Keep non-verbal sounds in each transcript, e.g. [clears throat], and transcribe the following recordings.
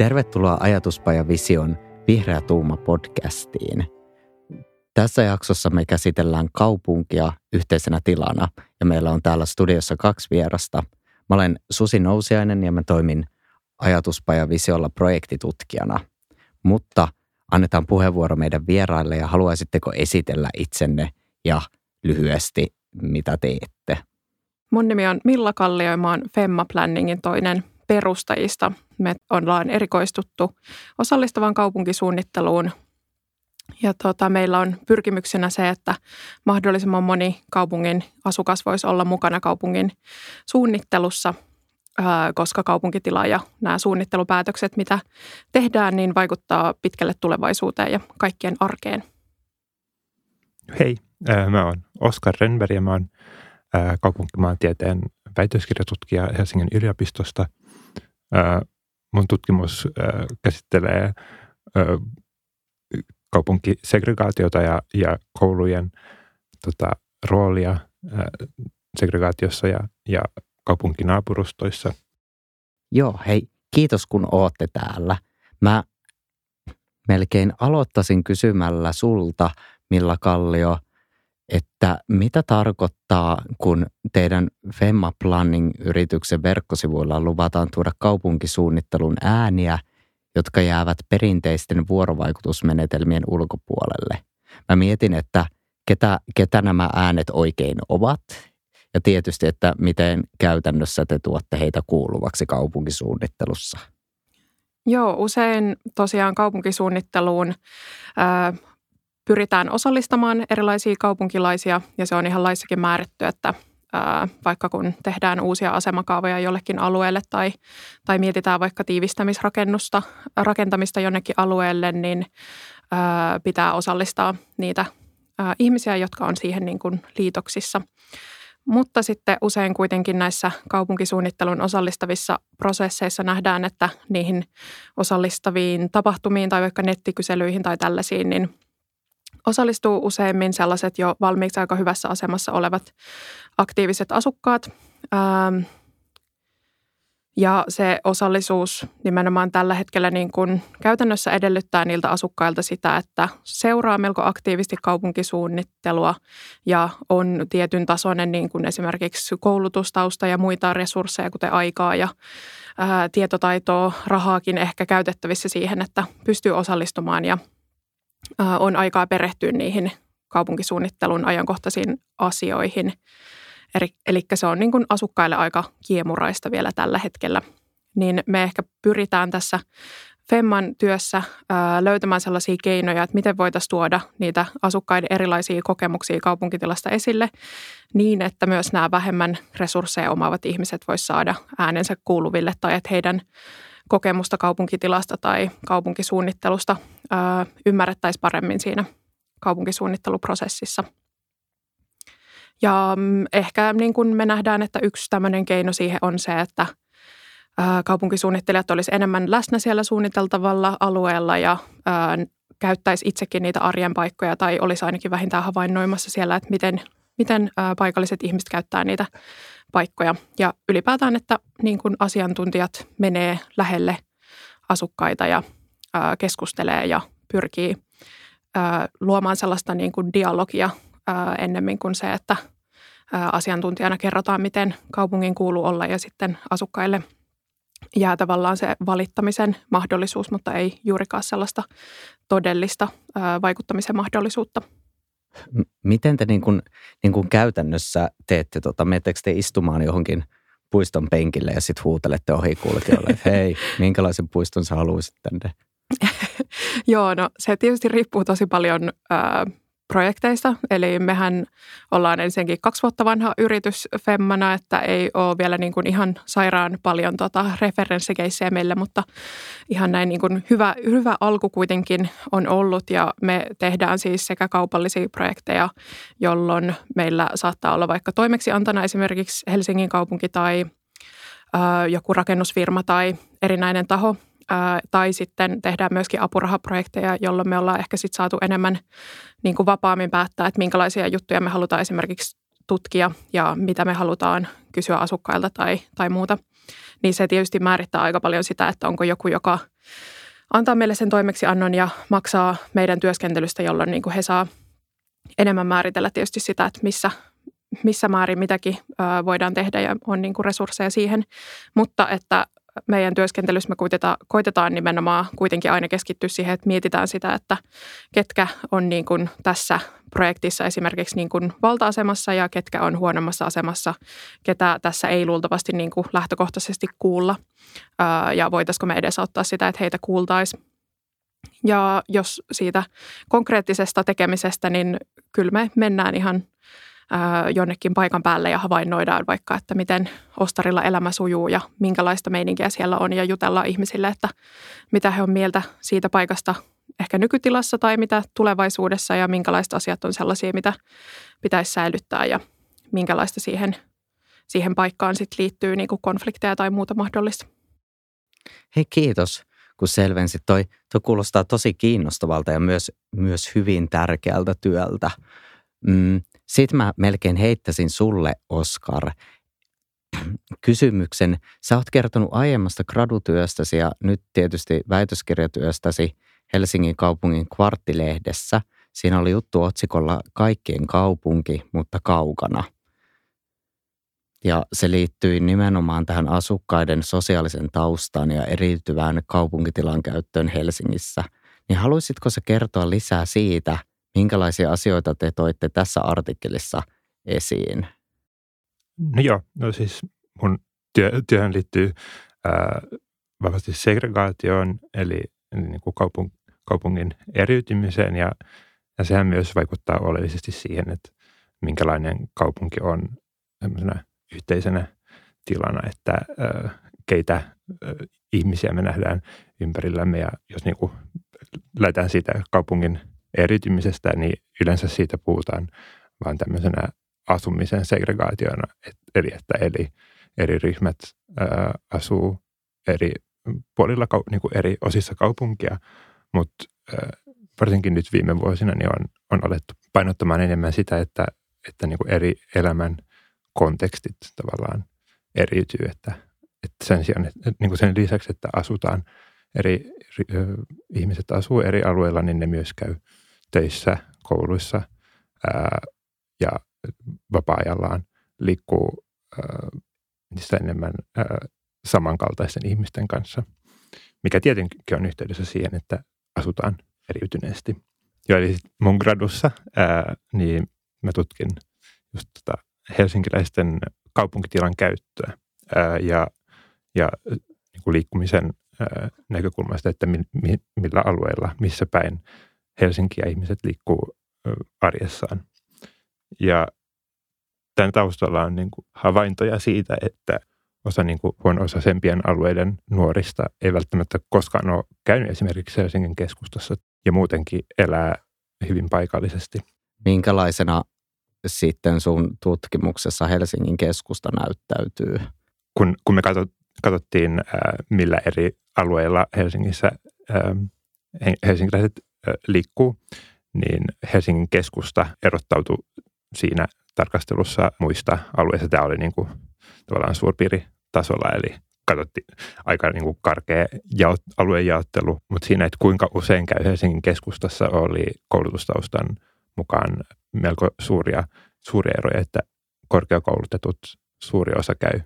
Tervetuloa Ajatuspaja Vision Vihreä tuuma podcastiin. Tässä jaksossa me käsitellään kaupunkia yhteisenä tilana ja meillä on täällä studiossa kaksi vierasta. Mä olen Susi Nousiainen ja mä toimin Ajatuspaja Visiolla projektitutkijana. Mutta annetaan puheenvuoro meidän vieraille ja haluaisitteko esitellä itsenne ja lyhyesti mitä teette? Mun nimi on Milla Kallio ja mä oon Femma Planningin toinen perustajista. Me ollaan erikoistuttu osallistavan kaupunkisuunnitteluun ja tota, meillä on pyrkimyksenä se, että mahdollisimman moni kaupungin asukas voisi olla mukana kaupungin suunnittelussa, koska kaupunkitila ja nämä suunnittelupäätökset, mitä tehdään, niin vaikuttaa pitkälle tulevaisuuteen ja kaikkien arkeen. Hei, mä oon Oskar Renberg ja mä oon kaupunkimaantieteen väitöskirjatutkija Helsingin yliopistosta. Mun tutkimus käsittelee kaupunkisegregaatiota ja, ja koulujen tota, roolia segregaatiossa ja, ja kaupunkinaapurustoissa. Joo, hei, kiitos kun ootte täällä. Mä melkein aloittaisin kysymällä sulta, Milla Kallio – että mitä tarkoittaa, kun teidän Femma Planning-yrityksen verkkosivuilla luvataan tuoda kaupunkisuunnittelun ääniä, jotka jäävät perinteisten vuorovaikutusmenetelmien ulkopuolelle. Mä mietin, että ketä, ketä nämä äänet oikein ovat ja tietysti, että miten käytännössä te tuotte heitä kuuluvaksi kaupunkisuunnittelussa. Joo, usein tosiaan kaupunkisuunnitteluun pyritään osallistamaan erilaisia kaupunkilaisia ja se on ihan laissakin määrätty, että vaikka kun tehdään uusia asemakaavoja jollekin alueelle tai, tai mietitään vaikka tiivistämisrakennusta, rakentamista jonnekin alueelle, niin pitää osallistaa niitä ihmisiä, jotka on siihen niin kuin liitoksissa. Mutta sitten usein kuitenkin näissä kaupunkisuunnittelun osallistavissa prosesseissa nähdään, että niihin osallistaviin tapahtumiin tai vaikka nettikyselyihin tai tällaisiin, niin osallistuu useimmin sellaiset jo valmiiksi aika hyvässä asemassa olevat aktiiviset asukkaat. Ähm, ja se osallisuus nimenomaan tällä hetkellä niin kuin käytännössä edellyttää niiltä asukkailta sitä, että seuraa melko aktiivisesti kaupunkisuunnittelua ja on tietyn tasoinen niin kuin esimerkiksi koulutustausta ja muita resursseja, kuten aikaa ja ää, tietotaitoa, rahaakin ehkä käytettävissä siihen, että pystyy osallistumaan ja on aikaa perehtyä niihin kaupunkisuunnittelun ajankohtaisiin asioihin. Eli se on niin kuin asukkaille aika kiemuraista vielä tällä hetkellä. Niin me ehkä pyritään tässä Femman työssä löytämään sellaisia keinoja, että miten voitaisiin tuoda niitä asukkaiden erilaisia kokemuksia kaupunkitilasta esille niin, että myös nämä vähemmän resursseja omaavat ihmiset voisivat saada äänensä kuuluville tai että heidän kokemusta kaupunkitilasta tai kaupunkisuunnittelusta ymmärrettäisiin paremmin siinä kaupunkisuunnitteluprosessissa. Ja mm, ehkä niin kuin me nähdään, että yksi tämmöinen keino siihen on se, että kaupunkisuunnittelijat olisi enemmän läsnä siellä suunniteltavalla alueella ja käyttäisi itsekin niitä arjen paikkoja tai olisi ainakin vähintään havainnoimassa siellä, että miten, miten paikalliset ihmiset käyttää niitä paikkoja. Ja ylipäätään, että niin kuin asiantuntijat menee lähelle asukkaita ja ää, keskustelee ja pyrkii ää, luomaan sellaista niin kuin dialogia ää, ennemmin kuin se, että ää, asiantuntijana kerrotaan, miten kaupungin kuuluu olla ja sitten asukkaille jää tavallaan se valittamisen mahdollisuus, mutta ei juurikaan sellaista todellista ää, vaikuttamisen mahdollisuutta. Miten te niin kuin, niin kuin käytännössä teette, tota, menettekö te istumaan johonkin puiston penkille ja sitten huutelette ohikulkijoille, että hei, minkälaisen puiston sä haluaisit tänne? [laughs] Joo, no se tietysti riippuu tosi paljon ää, projekteista. Eli mehän ollaan ensinnäkin kaksi vuotta vanha yritys Femmana, että ei ole vielä niin kuin ihan sairaan paljon tota referenssikeissejä meille, mutta ihan näin niin kuin hyvä, hyvä alku kuitenkin on ollut ja me tehdään siis sekä kaupallisia projekteja, jolloin meillä saattaa olla vaikka toimeksiantana esimerkiksi Helsingin kaupunki tai joku rakennusfirma tai erinäinen taho – tai sitten tehdään myöskin apurahaprojekteja, jolloin me ollaan ehkä sitten saatu enemmän niin kuin vapaammin päättää, että minkälaisia juttuja me halutaan esimerkiksi tutkia ja mitä me halutaan kysyä asukkailta tai, tai muuta. niin se tietysti määrittää aika paljon sitä, että onko joku, joka antaa meille sen toimeksiannon ja maksaa meidän työskentelystä, jolloin niin kuin he saa enemmän määritellä tietysti sitä, että missä, missä määrin mitäkin voidaan tehdä ja on niin kuin resursseja siihen. Mutta että meidän työskentelyssä me koitetaan, koitetaan nimenomaan kuitenkin aina keskittyä siihen, että mietitään sitä, että ketkä on niin kuin tässä projektissa esimerkiksi niin kuin valta-asemassa ja ketkä on huonommassa asemassa, ketä tässä ei luultavasti niin kuin lähtökohtaisesti kuulla ja voitaisiko me edesauttaa sitä, että heitä kuultaisiin. Ja jos siitä konkreettisesta tekemisestä, niin kyllä me mennään ihan jonnekin paikan päälle ja havainnoidaan vaikka, että miten ostarilla elämä sujuu ja minkälaista meininkiä siellä on ja jutellaan ihmisille, että mitä he on mieltä siitä paikasta ehkä nykytilassa tai mitä tulevaisuudessa ja minkälaiset asiat on sellaisia, mitä pitäisi säilyttää ja minkälaista siihen, siihen paikkaan sit liittyy niin kuin konflikteja tai muuta mahdollista. Hei kiitos, kun selvensit. Toi, toi kuulostaa tosi kiinnostavalta ja myös, myös hyvin tärkeältä työltä. Mm, sitten mä melkein heittäisin sulle, Oskar, kysymyksen. Sä oot kertonut aiemmasta gradutyöstäsi ja nyt tietysti väitöskirjatyöstäsi Helsingin kaupungin kvarttilehdessä. Siinä oli juttu otsikolla Kaikkien kaupunki, mutta kaukana. Ja se liittyi nimenomaan tähän asukkaiden sosiaalisen taustaan ja eriytyvään kaupunkitilan käyttöön Helsingissä. Niin haluaisitko se kertoa lisää siitä – Minkälaisia asioita te toitte tässä artikkelissa esiin? No joo, no siis mun työ, työhön liittyy vahvasti segregaatioon, eli, eli niin kuin kaupung, kaupungin eriytymiseen, ja, ja sehän myös vaikuttaa oleellisesti siihen, että minkälainen kaupunki on yhteisenä tilana, että ää, keitä ää, ihmisiä me nähdään ympärillämme, ja jos niin kuin lähdetään siitä kaupungin eritymisestä, niin yleensä siitä puhutaan vain tämmöisenä asumisen segregaationa, et, eli että eli eri ryhmät ää, asuu eri puolilla, niin kuin eri osissa kaupunkia, mutta varsinkin nyt viime vuosina niin on, on alettu painottamaan enemmän sitä, että, että niin kuin eri elämän kontekstit tavallaan eriytyy, että, että sen sijaan, että, niin kuin sen lisäksi, että asutaan eri, ihmiset asuu eri alueilla, niin ne myös käy töissä, kouluissa ää, ja vapaa-ajallaan liikkuu ää, enemmän ää, samankaltaisten ihmisten kanssa, mikä tietenkin on yhteydessä siihen, että asutaan eriytyneesti. Jo, eli mun gradussa ää, niin mä tutkin just tota helsinkiläisten kaupunkitilan käyttöä ää, ja, ja niin kuin liikkumisen ää, näkökulmasta, että mi, mi, millä alueilla, missä päin Helsinkiä ihmiset liikkuu arjessaan. Ja tämän taustalla on niin kuin havaintoja siitä, että osa niin kuin huono-osaisempien alueiden nuorista ei välttämättä koskaan ole käynyt esimerkiksi Helsingin keskustassa ja muutenkin elää hyvin paikallisesti. Minkälaisena sitten sun tutkimuksessa Helsingin keskusta näyttäytyy? Kun, kun me katsottiin, millä eri alueilla Helsingissä helsinkiläiset liikkuu, niin Helsingin keskusta erottautui siinä tarkastelussa muista alueista. Tämä oli niin kuin tavallaan suurpiiritasolla, eli katsottiin aika niin kuin karkea jaot, aluejaottelu, mutta siinä, että kuinka usein käy Helsingin keskustassa, oli koulutustaustan mukaan melko suuria, suuria eroja, että korkeakoulutetut suuri osa käy,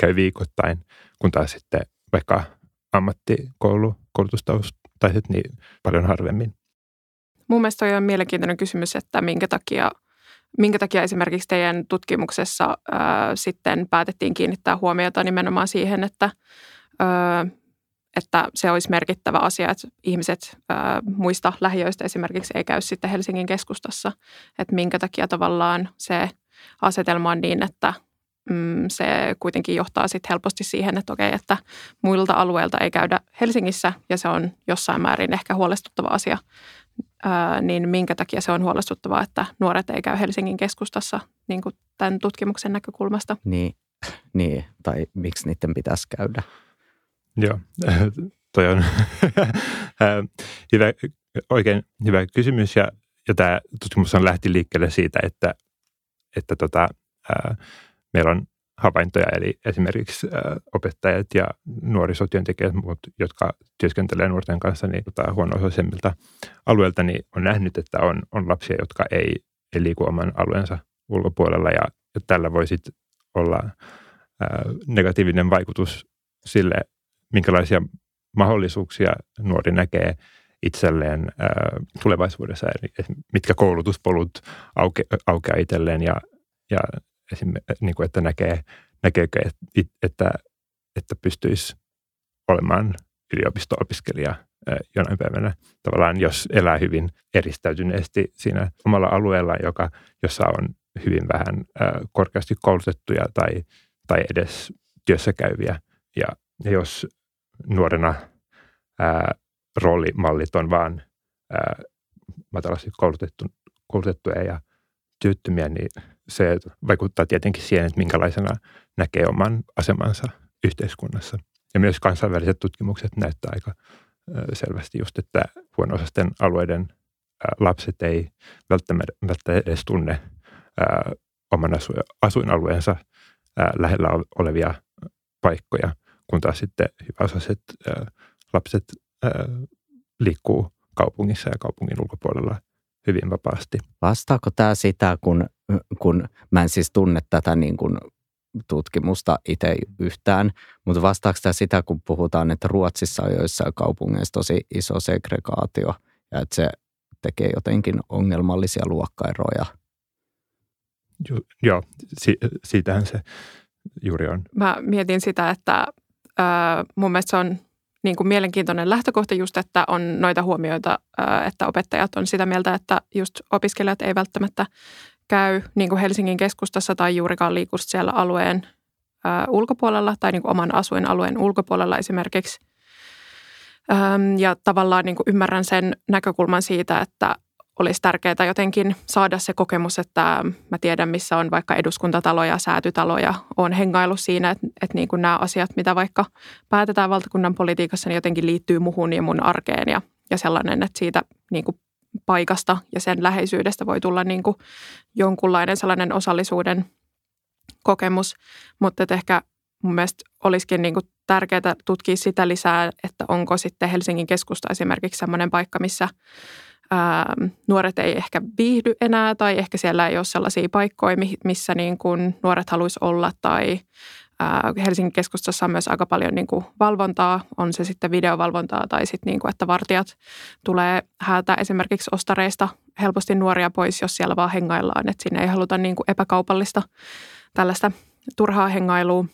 käy viikoittain, kun taas sitten vaikka ammattikoulu, koulutustaustaiset, niin paljon harvemmin. Mun mielestä on mielenkiintoinen kysymys, että minkä takia, minkä takia esimerkiksi teidän tutkimuksessa ää, sitten päätettiin kiinnittää huomiota nimenomaan siihen, että, ää, että se olisi merkittävä asia, että ihmiset ää, muista lähiöistä esimerkiksi ei käy sitten Helsingin keskustassa. Että minkä takia tavallaan se asetelma on niin, että mm, se kuitenkin johtaa sitten helposti siihen, että okei, että muilta alueilta ei käydä Helsingissä ja se on jossain määrin ehkä huolestuttava asia ää, niin minkä takia se on huolestuttavaa, että nuoret ei käy Helsingin keskustassa niin kuin tämän tutkimuksen näkökulmasta. Niin, [sniffs] niin, tai miksi niiden pitäisi käydä? Joo, [laughs] toi on [laughs] hyvä, oikein hyvä kysymys ja, ja tämä tutkimus on lähti liikkeelle siitä, että, että tota, ää, meillä on havaintoja, eli esimerkiksi opettajat ja nuorisotyöntekijät, jotka työskentelee nuorten kanssa niin tota, huono-osaisemmilta alueilta, niin on nähnyt, että on, on lapsia, jotka ei, ei liiku oman alueensa ulkopuolella. Ja, ja tällä voi sitten olla ää, negatiivinen vaikutus sille, minkälaisia mahdollisuuksia nuori näkee itselleen ää, tulevaisuudessa, eli mitkä koulutuspolut auke, aukeaa itselleen ja, ja niin kuin, että näkee, näkeekö, että, että pystyisi olemaan yliopisto-opiskelija jonain päivänä. Tavallaan jos elää hyvin eristäytyneesti siinä omalla alueella, joka, jossa on hyvin vähän korkeasti koulutettuja tai, tai edes työssä käyviä. Ja, jos nuorena ää, roolimallit on vaan ää, matalasti koulutettu, koulutettuja ja työttömiä, niin se vaikuttaa tietenkin siihen, että minkälaisena näkee oman asemansa yhteiskunnassa. Ja myös kansainväliset tutkimukset näyttää aika selvästi just, että huono alueiden lapset ei välttämättä edes tunne oman asuinalueensa lähellä olevia paikkoja, kun taas sitten hyväosaiset lapset liikkuu kaupungissa ja kaupungin ulkopuolella hyvin vapaasti. Vastaako tämä sitä, kun, kun mä en siis tunne tätä niin kuin tutkimusta itse yhtään, mutta vastaako tämä sitä, kun puhutaan, että Ruotsissa on joissain kaupungeissa tosi iso segregaatio ja että se tekee jotenkin ongelmallisia luokkaeroja? Jo, joo, si, siitähän se juuri on. Mä mietin sitä, että äh, mun mielestä se on niin kuin mielenkiintoinen lähtökohta just, että on noita huomioita, että opettajat on sitä mieltä, että just opiskelijat ei välttämättä käy niin kuin Helsingin keskustassa tai juurikaan liiku siellä alueen ulkopuolella tai niin kuin oman asuinalueen ulkopuolella esimerkiksi. Ja tavallaan niin kuin ymmärrän sen näkökulman siitä, että olisi tärkeää jotenkin saada se kokemus, että mä tiedän, missä on vaikka eduskuntataloja, säätytaloja. Olen hengailu siinä, että, että niin kuin nämä asiat, mitä vaikka päätetään valtakunnan politiikassa, niin jotenkin liittyy muhun ja mun arkeen ja, ja sellainen, että siitä niin kuin paikasta ja sen läheisyydestä voi tulla niin kuin jonkunlainen sellainen osallisuuden kokemus. Mutta että ehkä mun mielestä olisikin niin kuin tärkeää tutkia sitä lisää, että onko sitten Helsingin keskusta esimerkiksi sellainen paikka, missä – ää, nuoret ei ehkä viihdy enää tai ehkä siellä ei ole sellaisia paikkoja, missä niin kuin nuoret haluaisi olla tai ää, Helsingin keskustassa on myös aika paljon niin kuin valvontaa, on se sitten videovalvontaa tai sitten niin kuin, että vartijat tulee häätä esimerkiksi ostareista helposti nuoria pois, jos siellä vaan hengaillaan, että sinne ei haluta niin kuin epäkaupallista tällaista turhaa hengailua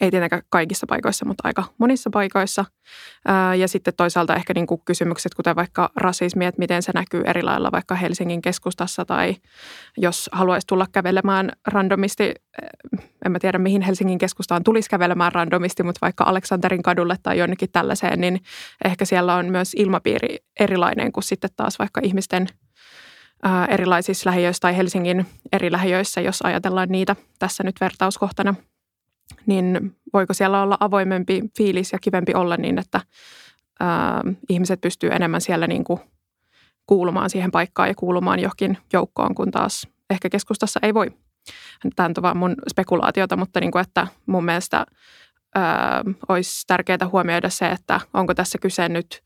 ei tietenkään kaikissa paikoissa, mutta aika monissa paikoissa. Ja sitten toisaalta ehkä niin kuin kysymykset, kuten vaikka rasismi, että miten se näkyy eri lailla vaikka Helsingin keskustassa tai jos haluaisi tulla kävelemään randomisti, en mä tiedä mihin Helsingin keskustaan tulisi kävelemään randomisti, mutta vaikka Aleksanterin kadulle tai jonnekin tällaiseen, niin ehkä siellä on myös ilmapiiri erilainen kuin sitten taas vaikka ihmisten erilaisissa lähiöissä tai Helsingin eri lähiöissä, jos ajatellaan niitä tässä nyt vertauskohtana – niin voiko siellä olla avoimempi fiilis ja kivempi olla niin, että ää, ihmiset pystyy enemmän siellä niin kuin kuulumaan siihen paikkaan ja kuulumaan johonkin joukkoon, kun taas ehkä keskustassa ei voi. Tämä on vaan mun spekulaatiota, mutta niin kuin, että mun mielestä ää, olisi tärkeää huomioida se, että onko tässä kyse nyt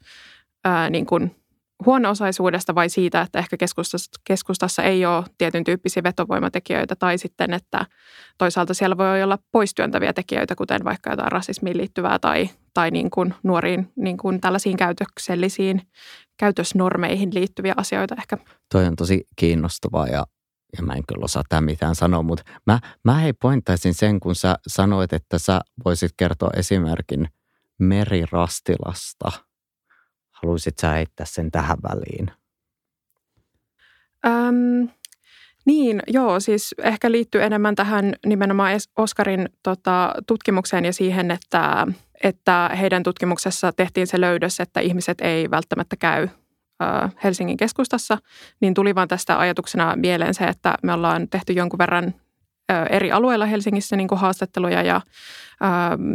ää, niin kuin huono-osaisuudesta vai siitä, että ehkä keskustassa, keskustassa ei ole tietyn tyyppisiä vetovoimatekijöitä tai sitten, että toisaalta siellä voi olla poistyöntäviä tekijöitä, kuten vaikka jotain rasismiin liittyvää tai, tai niin kuin nuoriin niin kuin tällaisiin käytöksellisiin käytösnormeihin liittyviä asioita ehkä. Toi on tosi kiinnostavaa ja, ja mä en kyllä osaa tämän mitään sanoa, mutta mä, mä hei pointtaisin sen, kun sä sanoit, että sä voisit kertoa esimerkin merirastilasta – Haluaisit sä heittää sen tähän väliin? Öm, niin, joo, siis ehkä liittyy enemmän tähän nimenomaan Oskarin tota, tutkimukseen ja siihen, että, että heidän tutkimuksessa tehtiin se löydös, että ihmiset ei välttämättä käy Helsingin keskustassa, niin tuli vaan tästä ajatuksena mieleen se, että me ollaan tehty jonkun verran eri alueilla Helsingissä niin haastatteluja ja ö,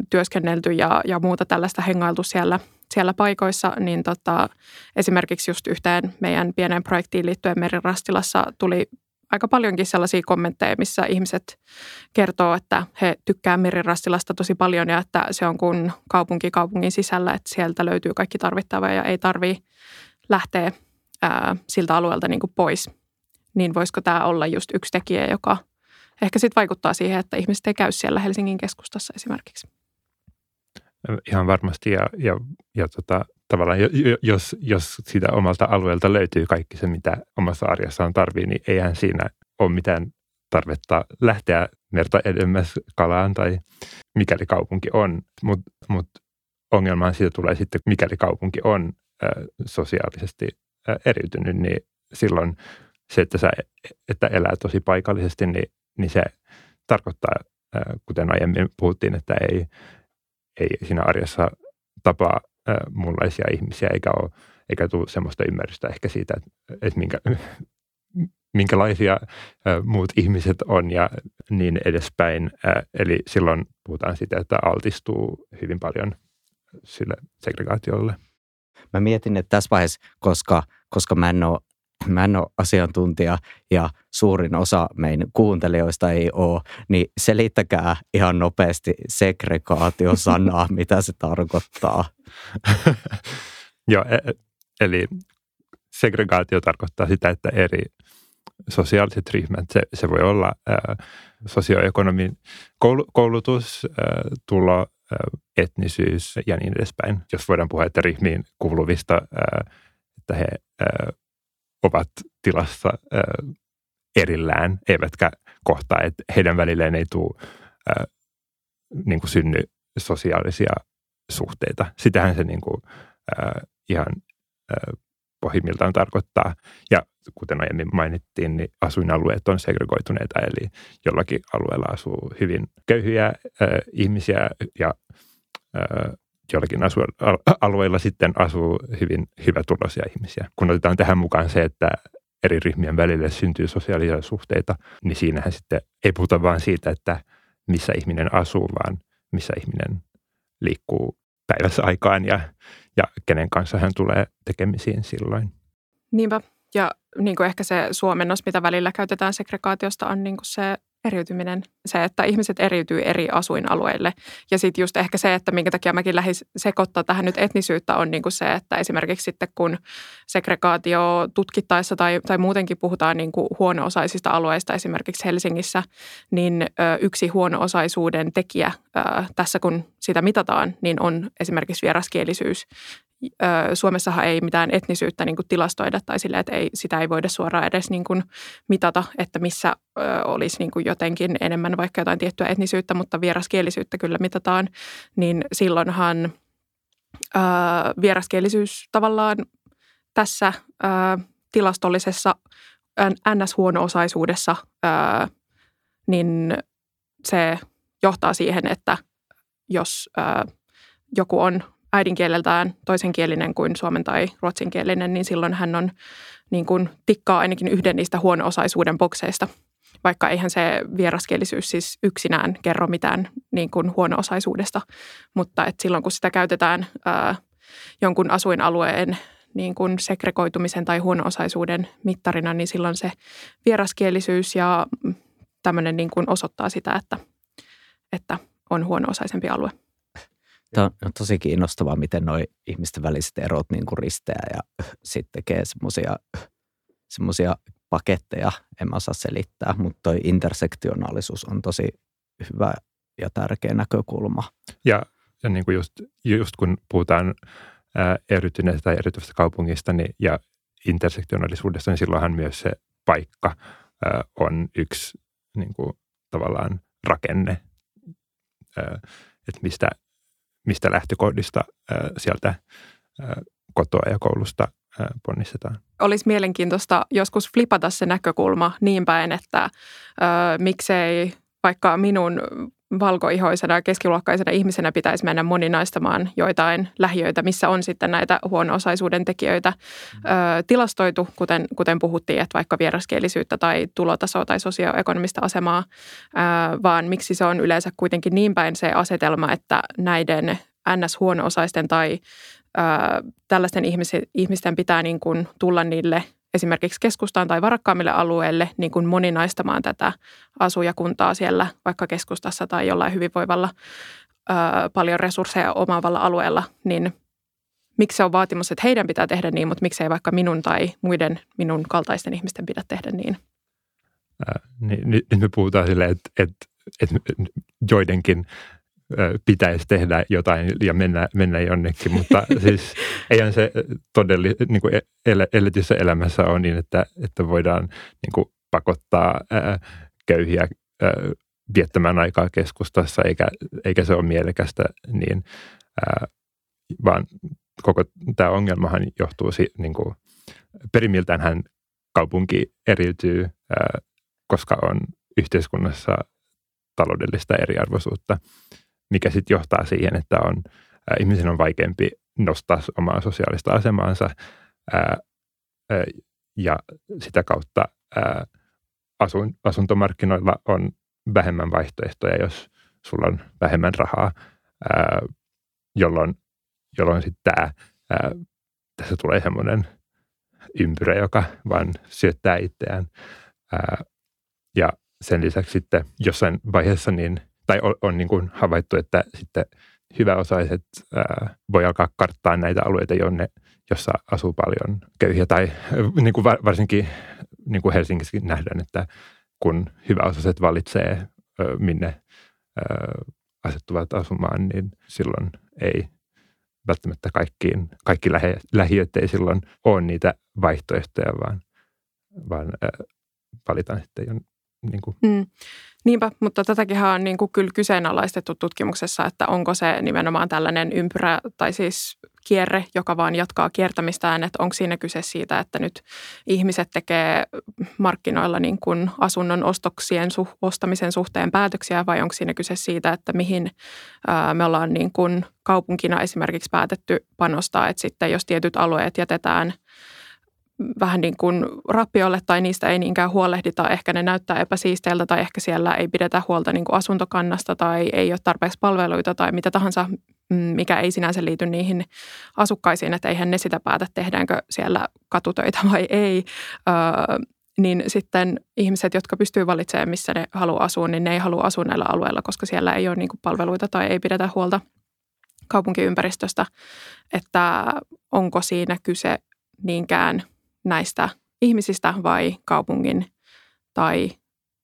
työskennelty ja, ja muuta tällaista hengailtu siellä, siellä paikoissa, niin tota, esimerkiksi just yhteen meidän pieneen projektiin liittyen Merirastilassa tuli aika paljonkin sellaisia kommentteja, missä ihmiset kertoo, että he tykkää Merirastilasta tosi paljon ja että se on kuin kaupunki kaupungin sisällä, että sieltä löytyy kaikki tarvittava ja ei tarvitse lähteä ää, siltä alueelta niin kuin pois. Niin voisiko tämä olla just yksi tekijä, joka ehkä sitten vaikuttaa siihen, että ihmiset ei käy siellä Helsingin keskustassa esimerkiksi? Ihan varmasti ja, ja, ja tota, tavallaan jos, jos siitä omalta alueelta löytyy kaikki se, mitä omassa arjessaan tarvii, niin eihän siinä ole mitään tarvetta lähteä merta edemmäs kalaan tai mikäli kaupunki on. Mutta mut ongelmaan siitä tulee sitten, mikäli kaupunki on ä, sosiaalisesti ä, eriytynyt, niin silloin se, että, sä, että elää tosi paikallisesti, niin, niin se tarkoittaa, ä, kuten aiemmin puhuttiin, että ei, ei siinä arjessa tapaa muunlaisia ihmisiä, eikä, ole, eikä tule semmoista ymmärrystä ehkä siitä, että, että minkä, [laughs] minkälaisia muut ihmiset on ja niin edespäin. Eli silloin puhutaan siitä, että altistuu hyvin paljon sille segregaatiolle. Mä mietin, että tässä vaiheessa, koska, koska mä en ole mä en ole asiantuntija ja suurin osa meidän kuuntelijoista ei ole, niin selittäkää ihan nopeasti segregaatiosanaa, [laughs] mitä se tarkoittaa. [laughs] Joo, e, e, eli segregaatio tarkoittaa sitä, että eri sosiaaliset ryhmät, se, se voi olla ää, sosioekonomin koulutus, ää, tulo, etnisyys ja niin edespäin. Jos voidaan puhua, että ryhmiin kuuluvista, ää, että he ovat tilassa ää, erillään, eivätkä kohtaa, että heidän välilleen ei tule ää, niin kuin synny sosiaalisia suhteita. Sitähän se niin kuin, ää, ihan ää, pohjimmiltaan tarkoittaa. Ja kuten aiemmin mainittiin, niin asuinalueet on segregoituneita, eli jollakin alueella asuu hyvin köyhiä ää, ihmisiä ja ää, jollakin alueilla sitten asuu hyvin hyvätuloisia ihmisiä. Kun otetaan tähän mukaan se, että eri ryhmien välille syntyy sosiaalisia suhteita, niin siinähän sitten ei puhuta vain siitä, että missä ihminen asuu, vaan missä ihminen liikkuu päivässä aikaan ja, ja kenen kanssa hän tulee tekemisiin silloin. Niinpä. Ja niin kuin ehkä se suomennos, mitä välillä käytetään segregaatiosta, on niin kuin se eriytyminen, se, että ihmiset eriytyy eri asuinalueille. Ja sitten just ehkä se, että minkä takia mäkin lähdin sekoittaa tähän nyt etnisyyttä, on niin kuin se, että esimerkiksi sitten kun segregaatio tutkittaessa tai, tai muutenkin puhutaan niin kuin huono-osaisista alueista esimerkiksi Helsingissä, niin yksi huono-osaisuuden tekijä tässä kun sitä mitataan, niin on esimerkiksi vieraskielisyys. Suomessahan ei mitään etnisyyttä niin kuin tilastoida tai sille, että ei, sitä ei voida suoraan edes niin kuin mitata, että missä olisi niin kuin jotenkin enemmän vaikka jotain tiettyä etnisyyttä, mutta vieraskielisyyttä kyllä mitataan, niin silloinhan ää, vieraskielisyys tavallaan tässä ää, tilastollisessa NS-huono-osaisuudessa, niin se johtaa siihen, että jos ää, joku on äidinkieleltään toisenkielinen kuin suomen tai ruotsinkielinen, niin silloin hän on niin kuin tikkaa ainakin yhden niistä huono-osaisuuden bokseista. Vaikka eihän se vieraskielisyys siis yksinään kerro mitään niin kuin huono-osaisuudesta, mutta et silloin kun sitä käytetään ää, jonkun asuinalueen niin kuin segregoitumisen tai huono-osaisuuden mittarina, niin silloin se vieraskielisyys ja tämmöinen niin kuin osoittaa sitä, että, että on huono-osaisempi alue. Tämä on tosi kiinnostavaa, miten nuo ihmisten väliset erot niin kuin risteää ja [laughs] sitten tekee semmoisia paketteja, en mä osaa selittää, mutta toi intersektionaalisuus on tosi hyvä ja tärkeä näkökulma. Ja, ja niin kuin just, just kun puhutaan eriytyneestä tai erityistä kaupungista niin, ja intersektionaalisuudesta, niin silloinhan myös se paikka ää, on yksi niin kuin, tavallaan rakenne, ää, että mistä mistä lähtökohdista sieltä kotoa ja koulusta ponnistetaan. Olisi mielenkiintoista joskus flipata se näkökulma niin päin, että ö, miksei vaikka minun valkoihoisena keskiluokkaisena ihmisenä pitäisi mennä moninaistamaan joitain lähiöitä, missä on sitten näitä huono-osaisuuden tekijöitä ö, tilastoitu, kuten, kuten puhuttiin, että vaikka vieraskielisyyttä tai tulotasoa tai sosioekonomista asemaa, ö, vaan miksi se on yleensä kuitenkin niin päin se asetelma, että näiden NS-huono-osaisten tai ö, tällaisten ihmisten pitää niin kuin tulla niille esimerkiksi keskustaan tai varakkaammille alueille niin kuin moninaistamaan tätä asujakuntaa siellä vaikka keskustassa tai jollain hyvinvoivalla ö, paljon resursseja omaavalla alueella, niin miksi se on vaatimus, että heidän pitää tehdä niin, mutta miksei vaikka minun tai muiden minun kaltaisten ihmisten pidä tehdä niin? Ää, niin nyt me puhutaan silleen, että, että, että joidenkin pitäisi tehdä jotain ja mennä, mennä jonnekin, mutta [laughs] siis eihän se todelli, niin kuin el, eletyssä elämässä on niin, että, että voidaan niin kuin pakottaa ää, köyhiä ää, viettämään aikaa keskustassa, eikä, eikä se ole mielekästä, niin, ää, vaan koko tämä ongelmahan johtuu, niin kuin, perimiltään hän kaupunki eriytyy, ää, koska on yhteiskunnassa taloudellista eriarvoisuutta mikä sitten johtaa siihen, että on, ää, ihmisen on vaikeampi nostaa omaa sosiaalista asemaansa ää, ää, ja sitä kautta ää, asun, asuntomarkkinoilla on vähemmän vaihtoehtoja, jos sulla on vähemmän rahaa, ää, jolloin, jolloin sitten tämä, tässä tulee semmoinen ympyrä, joka vaan syöttää itseään. Ää, ja sen lisäksi sitten jossain vaiheessa niin tai on, on niin kuin havaittu, että sitten hyväosaiset ää, voi alkaa karttaa näitä alueita, jonne, jossa asuu paljon köyhiä. Tai [laughs] niin kuin varsinkin niin kuin Helsingissäkin nähdään, että kun hyväosaiset valitsee, minne asettuvat asumaan, niin silloin ei välttämättä kaikkiin, kaikki lähe, lähiöt ei silloin ole niitä vaihtoehtoja, vaan, vaan valitaan sitten niin kuin. Mm. Niinpä, mutta tätäkin on niin kuin kyllä kyseenalaistettu tutkimuksessa, että onko se nimenomaan tällainen ympyrä tai siis kierre, joka vaan jatkaa kiertämistään, että onko siinä kyse siitä, että nyt ihmiset tekee markkinoilla niin kuin asunnon ostoksien su- ostamisen suhteen päätöksiä vai onko siinä kyse siitä, että mihin ää, me ollaan niin kuin kaupunkina esimerkiksi päätetty panostaa, että sitten jos tietyt alueet jätetään – vähän niin kuin rappiolle tai niistä ei niinkään huolehdita. Ehkä ne näyttää epäsiisteiltä tai ehkä siellä ei pidetä huolta niin kuin asuntokannasta tai ei ole tarpeeksi palveluita tai mitä tahansa, mm, mikä ei sinänsä liity niihin asukkaisiin, että eihän ne sitä päätä, tehdäänkö siellä katutöitä vai ei. Öö, niin sitten ihmiset, jotka pystyy valitsemaan, missä ne haluaa asua, niin ne ei halua asua näillä alueilla, koska siellä ei ole niin kuin palveluita tai ei pidetä huolta kaupunkiympäristöstä, että onko siinä kyse niinkään – näistä ihmisistä vai kaupungin tai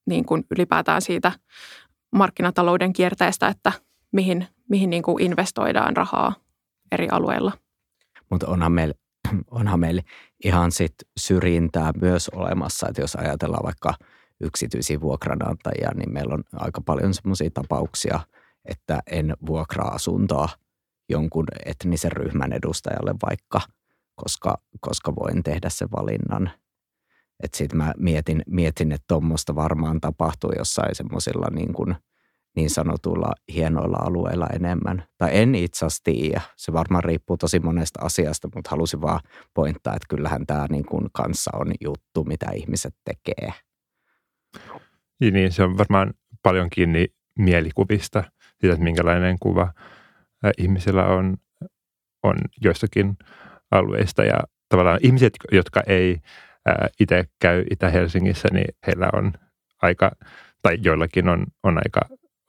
niin kuin ylipäätään siitä markkinatalouden kierteestä, että mihin, mihin niin kuin investoidaan rahaa eri alueilla. Mutta onhan meillä, onhan meillä ihan sit syrjintää myös olemassa, että jos ajatellaan vaikka yksityisiä vuokranantajia, niin meillä on aika paljon sellaisia tapauksia, että en vuokraa asuntoa jonkun etnisen ryhmän edustajalle vaikka – koska, koska voin tehdä sen valinnan. Että sitten mä mietin, mietin että tuommoista varmaan tapahtuu jossain semmoisilla niin, niin sanotuilla hienoilla alueilla enemmän. Tai en itse asiassa tiedä. Se varmaan riippuu tosi monesta asiasta, mutta halusin vaan pointtaa, että kyllähän tämä niin kuin kanssa on juttu, mitä ihmiset tekee. Niin, niin, se on varmaan paljon kiinni mielikuvista, siitä, että minkälainen kuva ihmisellä on, on joissakin alueista ja tavallaan ihmiset, jotka ei itse käy Itä-Helsingissä, niin heillä on aika, tai joillakin on, on aika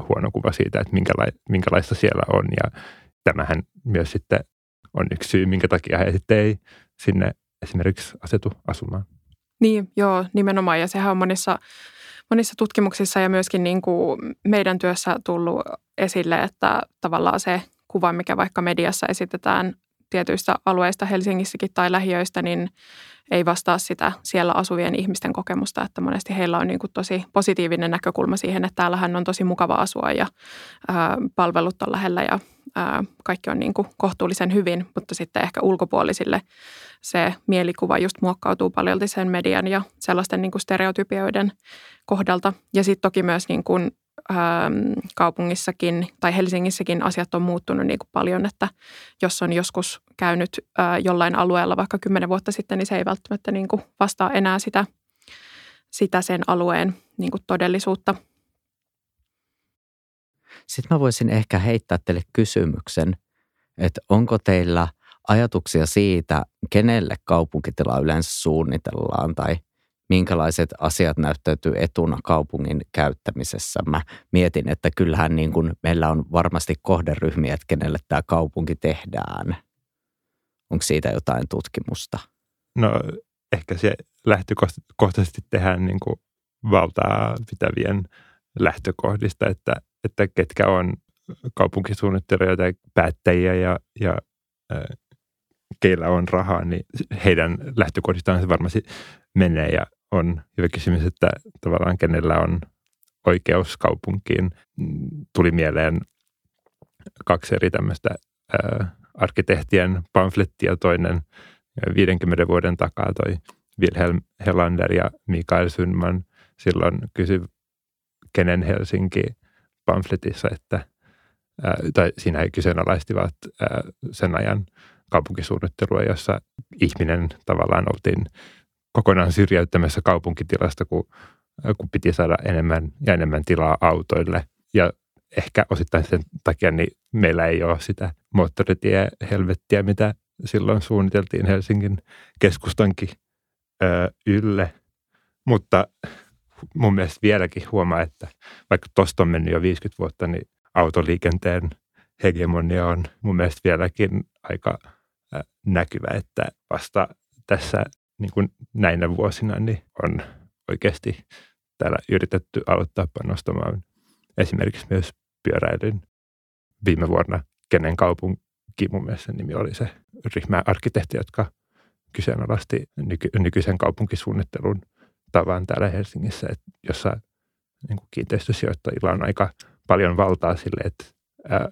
huono kuva siitä, että minkäla- minkälaista siellä on ja tämähän myös sitten on yksi syy, minkä takia he sitten ei sinne esimerkiksi asetu asumaan. Niin, joo, nimenomaan. Ja sehän on monissa, monissa tutkimuksissa ja myöskin niin kuin meidän työssä tullut esille, että tavallaan se kuva, mikä vaikka mediassa esitetään tietyistä alueista Helsingissäkin tai lähiöistä, niin ei vastaa sitä siellä asuvien ihmisten kokemusta, että monesti heillä on niin kuin tosi positiivinen näkökulma siihen, että täällähän on tosi mukava asua ja ää, palvelut on lähellä ja ää, kaikki on niin kuin kohtuullisen hyvin, mutta sitten ehkä ulkopuolisille se mielikuva just muokkautuu paljolti sen median ja sellaisten niin kuin stereotypioiden kohdalta. Ja sitten toki myös niin kuin kaupungissakin tai Helsingissäkin asiat on muuttunut niin kuin paljon, että jos on joskus käynyt jollain alueella vaikka kymmenen vuotta sitten, niin se ei välttämättä niin kuin vastaa enää sitä, sitä sen alueen niin kuin todellisuutta. Sitten mä voisin ehkä heittää teille kysymyksen, että onko teillä ajatuksia siitä, kenelle kaupunkitila yleensä suunnitellaan tai minkälaiset asiat näyttäytyy etuna kaupungin käyttämisessä. Mä mietin, että kyllähän niin kuin meillä on varmasti kohderyhmiä, että kenelle tämä kaupunki tehdään. Onko siitä jotain tutkimusta? No ehkä se lähtökohtaisesti tehdään niin kuin valtaa pitävien lähtökohdista, että, että ketkä on kaupunkisuunnittelijoita ja päättäjiä ja, ja keillä on rahaa, niin heidän lähtökohdistaan se varmasti menee ja on hyvä kysymys, että tavallaan kenellä on oikeus kaupunkiin. Tuli mieleen kaksi eri tämmöistä äh, arkkitehtien pamflettia, toinen 50 vuoden takaa toi Wilhelm Helander ja Mikael Sundman silloin kysyi kenen Helsinki pamfletissa, että ää, tai siinä he kyseenalaistivat ää, sen ajan kaupunkisuunnittelua, jossa ihminen tavallaan oltiin kokonaan syrjäyttämässä kaupunkitilasta, kun, kun piti saada enemmän ja enemmän tilaa autoille. Ja ehkä osittain sen takia niin meillä ei ole sitä moottoritie-helvettiä, mitä silloin suunniteltiin Helsingin keskustankin ö, ylle. Mutta mun mielestä vieläkin huomaa, että vaikka tuosta on mennyt jo 50 vuotta, niin autoliikenteen hegemonia on mun mielestä vieläkin aika näkyvä, että vasta tässä niin kuin näinä vuosina niin on oikeasti täällä yritetty aloittaa panostamaan esimerkiksi myös pyöräilyn. Viime vuonna, kenen kaupunki mun mielestä nimi oli se ryhmä arkkitehti, jotka kyseenalaisti nyky- nykyisen kaupunkisuunnittelun tavan täällä Helsingissä, että jossa niin kuin kiinteistösijoittajilla on aika paljon valtaa sille, että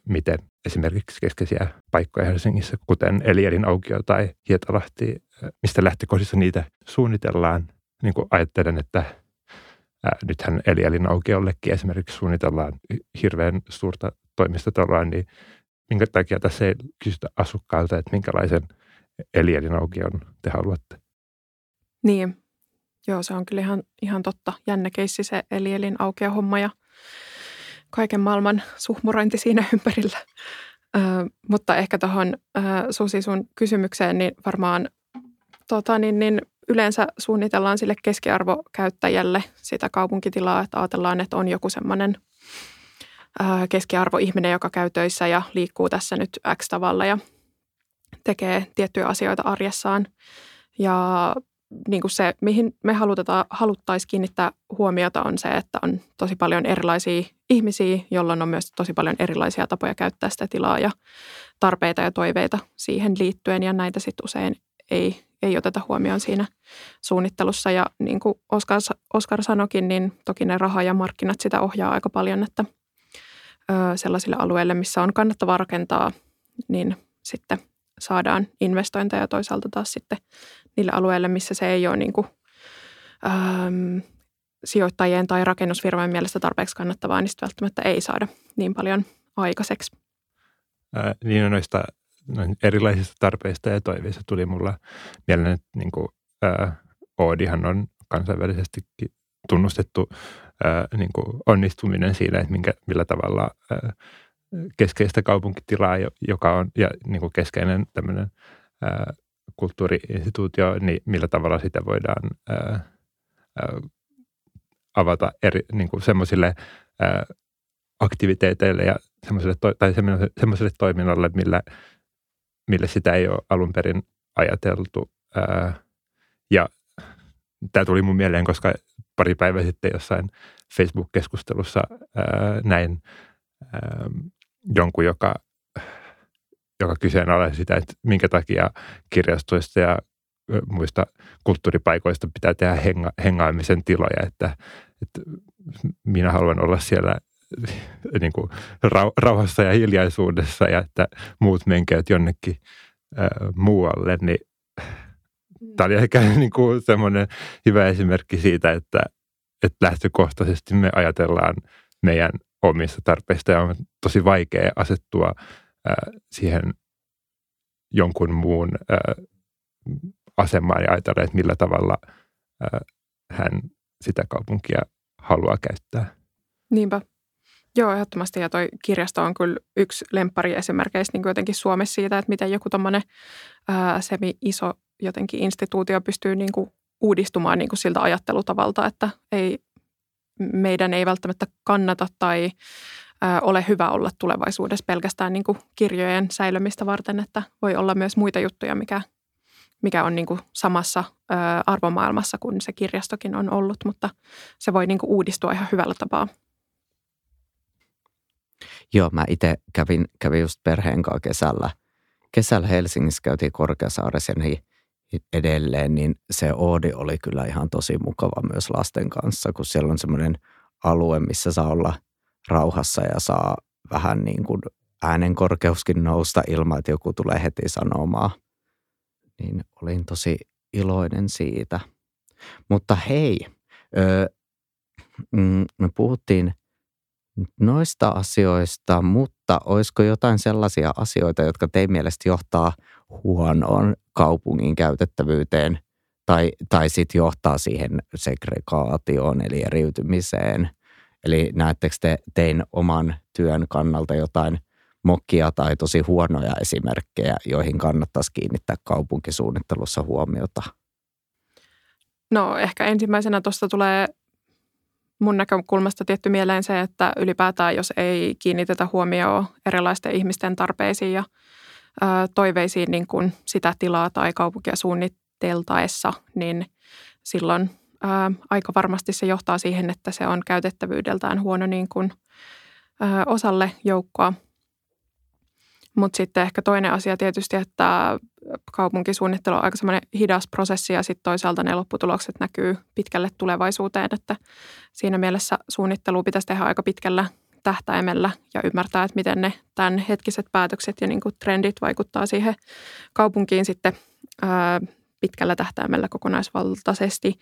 miten esimerkiksi keskeisiä paikkoja Helsingissä, kuten Elierin aukio tai Hietalahti, mistä lähtökohdissa niitä suunnitellaan. Niin kuin ajattelen, että nythän Elielin aukiollekin esimerkiksi suunnitellaan hirveän suurta toimistotaloa, niin minkä takia tässä ei kysytä asukkailta, että minkälaisen Elielin aukion te haluatte? Niin, Joo, se on kyllä ihan, ihan totta. Jännä keissi se eli elin aukea homma ja kaiken maailman suhmurointi siinä [laughs] ympärillä. Ö, mutta ehkä tuohon Susi sun kysymykseen, niin varmaan tota, niin, niin yleensä suunnitellaan sille keskiarvokäyttäjälle sitä kaupunkitilaa, että ajatellaan, että on joku semmoinen keskiarvoihminen, joka käy töissä ja liikkuu tässä nyt X tavalla ja tekee tiettyjä asioita arjessaan. Ja niin kuin se, mihin me haluttaisiin kiinnittää huomiota on se, että on tosi paljon erilaisia ihmisiä, jolloin on myös tosi paljon erilaisia tapoja käyttää sitä tilaa ja tarpeita ja toiveita siihen liittyen ja näitä sitten usein ei, ei oteta huomioon siinä suunnittelussa. Ja niin kuin Oskar, Oskar sanokin, niin toki ne raha ja markkinat sitä ohjaa aika paljon, että ö, sellaisille alueille, missä on kannattavaa rakentaa, niin sitten saadaan investointeja toisaalta taas sitten niille alueille, missä se ei ole niin kuin, äm, sijoittajien tai rakennusfirmojen mielestä tarpeeksi kannattavaa, niin sitten välttämättä ei saada niin paljon aikaiseksi. Ää, niin noista erilaisista tarpeista ja toiveista tuli mulla mieleen, että niin kuin, ää, Oodihan on kansainvälisesti tunnustettu ää, niin kuin onnistuminen siinä, että minkä, millä tavalla ää, keskeistä kaupunkitilaa, joka on ja niin kuin keskeinen tämmöinen ää, kulttuuriinstituutio, niin millä tavalla sitä voidaan ää, ää, avata eri, niin kuin semmoisille ää, aktiviteeteille ja semmoiselle, to, tai semmoiselle toiminnalle, millä, millä sitä ei ole alun perin ajateltu. Ää, ja tämä tuli mun mieleen, koska pari päivää sitten jossain Facebook-keskustelussa ää, näin ää, jonkun, joka joka kyseenalaisi sitä, että minkä takia kirjastoista ja muista kulttuuripaikoista pitää tehdä henga, hengaamisen tiloja, että, että minä haluan olla siellä [laughs] niin kuin rauhassa ja hiljaisuudessa ja että muut menkevät jonnekin ää, muualle, niin tämä oli ehkä [laughs] niin kuin semmoinen hyvä esimerkki siitä, että, että lähtökohtaisesti me ajatellaan meidän omista tarpeista ja on tosi vaikea asettua siihen jonkun muun asemaan ja ajatella, että millä tavalla hän sitä kaupunkia haluaa käyttää. Niinpä. Joo, ehdottomasti. Ja toi kirjasto on kyllä yksi lemppari esimerkiksi niin jotenkin Suomessa siitä, että miten joku tuommoinen semi-iso jotenkin instituutio pystyy niin kuin uudistumaan niin kuin siltä ajattelutavalta, että ei, meidän ei välttämättä kannata tai ole hyvä olla tulevaisuudessa pelkästään niin kuin kirjojen säilymistä varten, että voi olla myös muita juttuja, mikä, mikä on niin kuin samassa arvomaailmassa kuin se kirjastokin on ollut, mutta se voi niin kuin uudistua ihan hyvällä tapaa. Joo, mä itse kävin, kävin just perheen kanssa kesällä. Kesällä Helsingissä käytiin Korkeasaaressa niin edelleen, niin se Oodi oli kyllä ihan tosi mukava myös lasten kanssa, kun siellä on semmoinen alue, missä saa olla rauhassa ja saa vähän niin kuin äänen korkeuskin nousta ilman, että joku tulee heti sanomaan. Niin olin tosi iloinen siitä. Mutta hei, öö, me puhuttiin noista asioista, mutta olisiko jotain sellaisia asioita, jotka teidän mielestä johtaa huonoon kaupungin käytettävyyteen tai, tai sitten johtaa siihen segregaatioon eli eriytymiseen? Eli näettekö te tein oman työn kannalta jotain mokkia tai tosi huonoja esimerkkejä, joihin kannattaisi kiinnittää kaupunkisuunnittelussa huomiota? No ehkä ensimmäisenä tuosta tulee mun näkökulmasta tietty mieleen se, että ylipäätään jos ei kiinnitetä huomioon erilaisten ihmisten tarpeisiin ja ö, toiveisiin niin kuin sitä tilaa tai kaupunkia suunniteltaessa, niin silloin ö, aika varmasti se johtaa siihen, että se on käytettävyydeltään huono niin kuin, ö, osalle joukkoa. Mutta sitten ehkä toinen asia tietysti, että kaupunkisuunnittelu on aika semmoinen hidas prosessi ja sitten toisaalta ne lopputulokset näkyy pitkälle tulevaisuuteen, että siinä mielessä suunnittelu pitäisi tehdä aika pitkällä tähtäimellä ja ymmärtää, että miten ne tämän hetkiset päätökset ja niin kuin trendit vaikuttaa siihen kaupunkiin sitten ää, pitkällä tähtäimellä kokonaisvaltaisesti.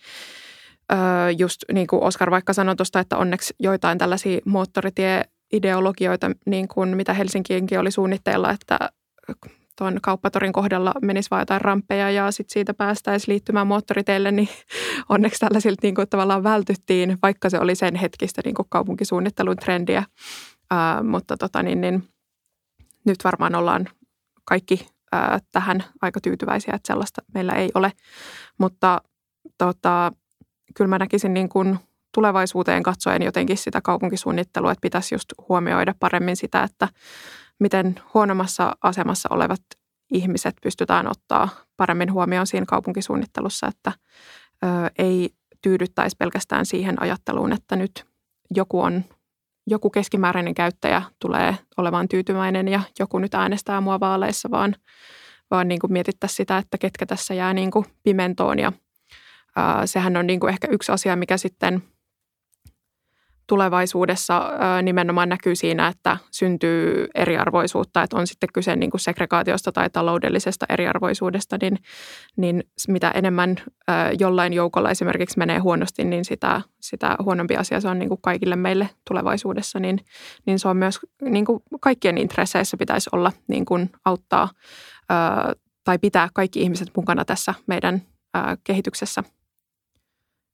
Just niin kuin Oskar vaikka sanoi tuosta, että onneksi joitain tällaisia moottoritie ideologioita, niin kuin mitä Helsinkiinkin oli suunnitteilla, että tuon kauppatorin kohdalla menisi vain jotain ramppeja ja sitten siitä päästäisiin liittymään moottoriteille, niin [laughs] onneksi tällaisilta niin kuin tavallaan vältyttiin, vaikka se oli sen hetkistä niin kuin kaupunkisuunnittelun trendiä. Ää, mutta tota, niin, niin, nyt varmaan ollaan kaikki ää, tähän aika tyytyväisiä, että sellaista meillä ei ole. Mutta tota, kyllä mä näkisin niin kuin tulevaisuuteen katsoen jotenkin sitä kaupunkisuunnittelua, että pitäisi just huomioida paremmin sitä, että miten huonommassa asemassa olevat ihmiset pystytään ottaa paremmin huomioon siinä kaupunkisuunnittelussa, että ö, ei tyydyttäisi pelkästään siihen ajatteluun, että nyt joku on joku keskimääräinen käyttäjä tulee olemaan tyytyväinen ja joku nyt äänestää mua vaaleissa, vaan, vaan niin kuin mietittäisiin sitä, että ketkä tässä jää niin kuin pimentoon. Ja ää, sehän on niin kuin ehkä yksi asia, mikä sitten tulevaisuudessa nimenomaan näkyy siinä, että syntyy eriarvoisuutta, että on sitten kyse niin kuin segregaatiosta tai taloudellisesta eriarvoisuudesta, niin, niin mitä enemmän jollain joukolla esimerkiksi menee huonosti, niin sitä, sitä huonompi asia se on niin kuin kaikille meille tulevaisuudessa, niin, niin se on myös niin kuin kaikkien intresseissä pitäisi olla niin kuin auttaa tai pitää kaikki ihmiset mukana tässä meidän kehityksessä –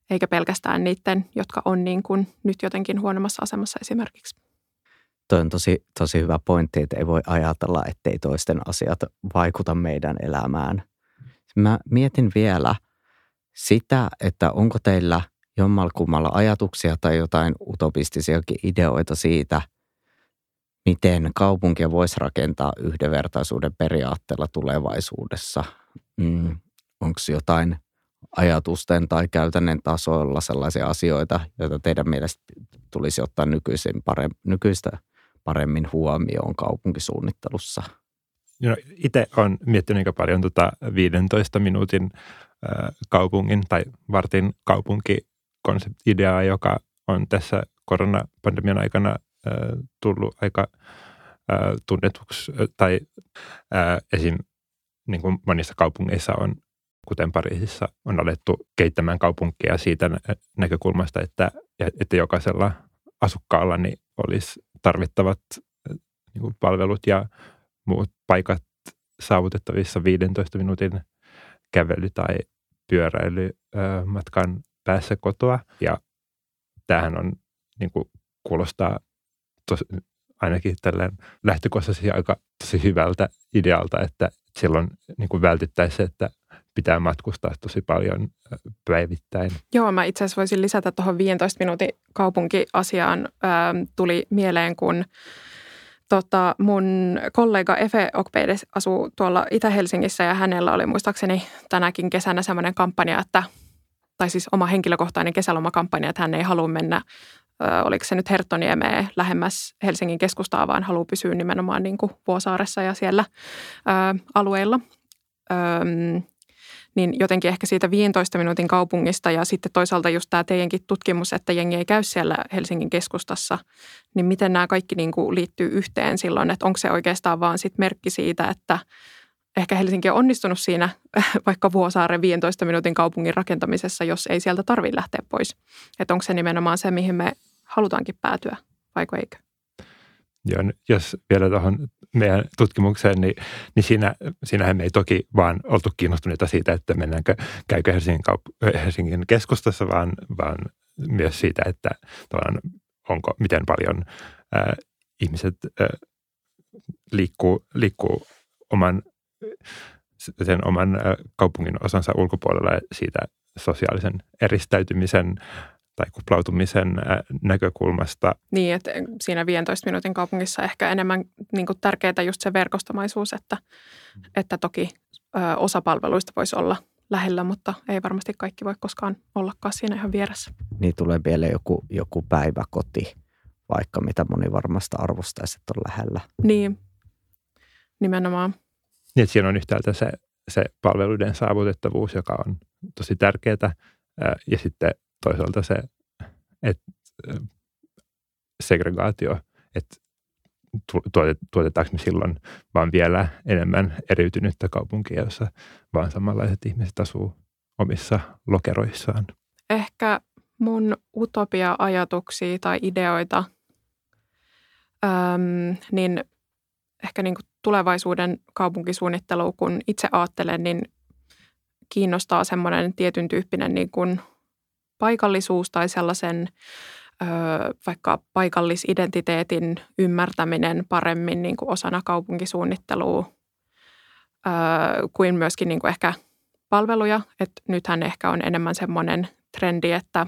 eikä pelkästään niiden, jotka on niin kuin nyt jotenkin huonommassa asemassa esimerkiksi. Tuo on tosi, tosi hyvä pointti, että ei voi ajatella, ettei toisten asiat vaikuta meidän elämään. Mä mietin vielä sitä, että onko teillä jommalkummalla ajatuksia tai jotain utopistisiakin ideoita siitä, miten kaupunkia voisi rakentaa yhdenvertaisuuden periaatteella tulevaisuudessa. Mm, onko jotain ajatusten tai käytännön tasoilla sellaisia asioita, joita teidän mielestä tulisi ottaa nykyisin parem, nykyistä paremmin huomioon kaupunkisuunnittelussa? No, itse olen miettinyt aika paljon tuota 15 minuutin kaupungin tai vartin kaupunkikonseptideaa, joka on tässä koronapandemian aikana tullut aika tunnetuksi tai esim. Niin kuin monissa kaupungeissa on kuten Pariisissa, on alettu kehittämään kaupunkia siitä näkökulmasta, että, että jokaisella asukkaalla niin olisi tarvittavat niin kuin palvelut ja muut paikat saavutettavissa 15 minuutin kävely- tai pyöräilymatkan päässä kotoa. Ja tämähän on, niin kuin kuulostaa tos, ainakin tälleen lähtökohtaisesti aika tosi hyvältä idealta, että silloin niin kuin vältyttäisiin, että pitää matkustaa tosi paljon päivittäin. Joo, mä itse asiassa voisin lisätä tuohon 15 minuutin kaupunkiasiaan. Ää, tuli mieleen, kun tota, mun kollega Efe Okpedes asuu tuolla Itä-Helsingissä ja hänellä oli muistaakseni tänäkin kesänä semmoinen kampanja, että tai siis oma henkilökohtainen kesälomakampanja, että hän ei halua mennä, oliko se nyt Herttoniemeen lähemmäs Helsingin keskustaa, vaan haluaa pysyä nimenomaan niin kuin Vuosaaressa ja siellä ö, alueilla. Ö, niin jotenkin ehkä siitä 15 minuutin kaupungista ja sitten toisaalta just tämä teidänkin tutkimus, että jengi ei käy siellä Helsingin keskustassa, niin miten nämä kaikki niin kuin liittyy yhteen silloin, että onko se oikeastaan vaan sit merkki siitä, että ehkä Helsinki on onnistunut siinä [laughs] vaikka Vuosaaren 15 minuutin kaupungin rakentamisessa, jos ei sieltä tarvitse lähteä pois. Että onko se nimenomaan se, mihin me halutaankin päätyä, vaiko eikö? Joo, jos vielä tuohon meidän tutkimukseen, niin, niin siinä, siinähän me ei toki vaan oltu kiinnostuneita siitä, että mennäänkö, käykö Helsingin, kaup- Helsingin keskustassa, vaan, vaan myös siitä, että onko, miten paljon ää, ihmiset ää, liikkuu, liikkuu oman, sen oman ää, kaupungin osansa ulkopuolella siitä sosiaalisen eristäytymisen tai kuplautumisen näkökulmasta. Niin, että siinä 15 minuutin kaupungissa ehkä enemmän niin kuin tärkeää just se verkostomaisuus, että, että toki ö, osa palveluista voisi olla lähellä, mutta ei varmasti kaikki voi koskaan ollakaan siinä ihan vieressä. Niin tulee vielä joku, joku päiväkoti, vaikka mitä moni varmasti arvostaisi, että on lähellä. Niin, nimenomaan. Niin, että siinä on yhtäältä se, se palveluiden saavutettavuus, joka on tosi tärkeää, ja sitten toisaalta se, että segregaatio, että tuotetaanko me silloin vaan vielä enemmän eriytynyttä kaupunkia, jossa vaan samanlaiset ihmiset asuu omissa lokeroissaan? Ehkä mun utopia-ajatuksia tai ideoita, äm, niin ehkä niin kuin tulevaisuuden kaupunkisuunnittelu, kun itse ajattelen, niin kiinnostaa semmoinen tietyn tyyppinen niin kuin paikallisuus tai sellaisen ö, vaikka paikallisidentiteetin ymmärtäminen paremmin niin kuin osana kaupunkisuunnittelua ö, kuin myöskin niin kuin ehkä palveluja. Et nythän ehkä on enemmän semmoinen trendi, että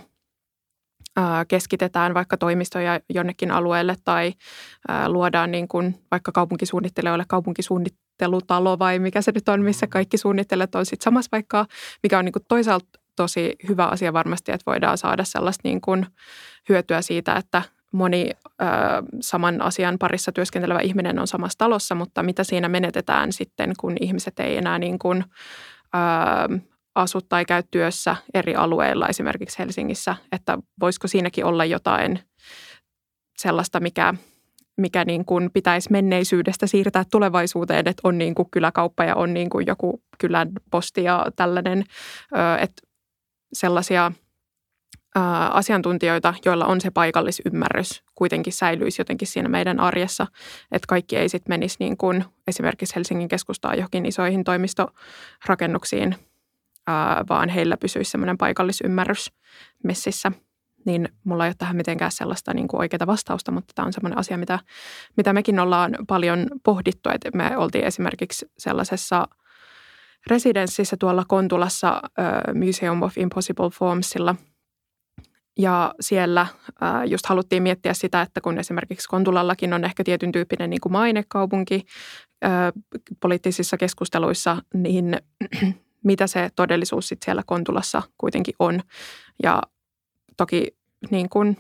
keskitetään vaikka toimistoja jonnekin alueelle tai luodaan niin kuin vaikka kaupunkisuunnittelijoille kaupunkisuunnittelutalo vai mikä se nyt on, missä kaikki suunnittelijat on sitten samassa paikkaa, mikä on niin kuin toisaalta tosi hyvä asia varmasti, että voidaan saada sellaista niin kuin hyötyä siitä, että moni ö, saman asian parissa työskentelevä ihminen on samassa talossa, mutta mitä siinä menetetään sitten, kun ihmiset ei enää niin kuin, ö, asu tai käy työssä eri alueilla, esimerkiksi Helsingissä, että voisiko siinäkin olla jotain sellaista, mikä, mikä niin kuin pitäisi menneisyydestä siirtää tulevaisuuteen, että on niin kuin kyläkauppa ja on niin kuin joku kylän posti ja tällainen, että sellaisia asiantuntijoita, joilla on se paikallisymmärrys, kuitenkin säilyisi jotenkin siinä meidän arjessa, että kaikki ei sitten menisi niin kuin esimerkiksi Helsingin keskustaan johonkin isoihin toimistorakennuksiin, vaan heillä pysyisi semmoinen paikallisymmärrys messissä. Niin mulla ei ole tähän mitenkään sellaista niin kuin oikeaa vastausta, mutta tämä on semmoinen asia, mitä, mitä mekin ollaan paljon pohdittu. Että me oltiin esimerkiksi sellaisessa – residenssissä tuolla Kontulassa Museum of Impossible Formsilla. Ja siellä just haluttiin miettiä sitä, että kun esimerkiksi Kontulallakin on ehkä tietyn tyyppinen niin kuin mainekaupunki poliittisissa keskusteluissa, niin [clears throat] mitä se todellisuus sitten siellä Kontulassa kuitenkin on. Ja toki niin kuin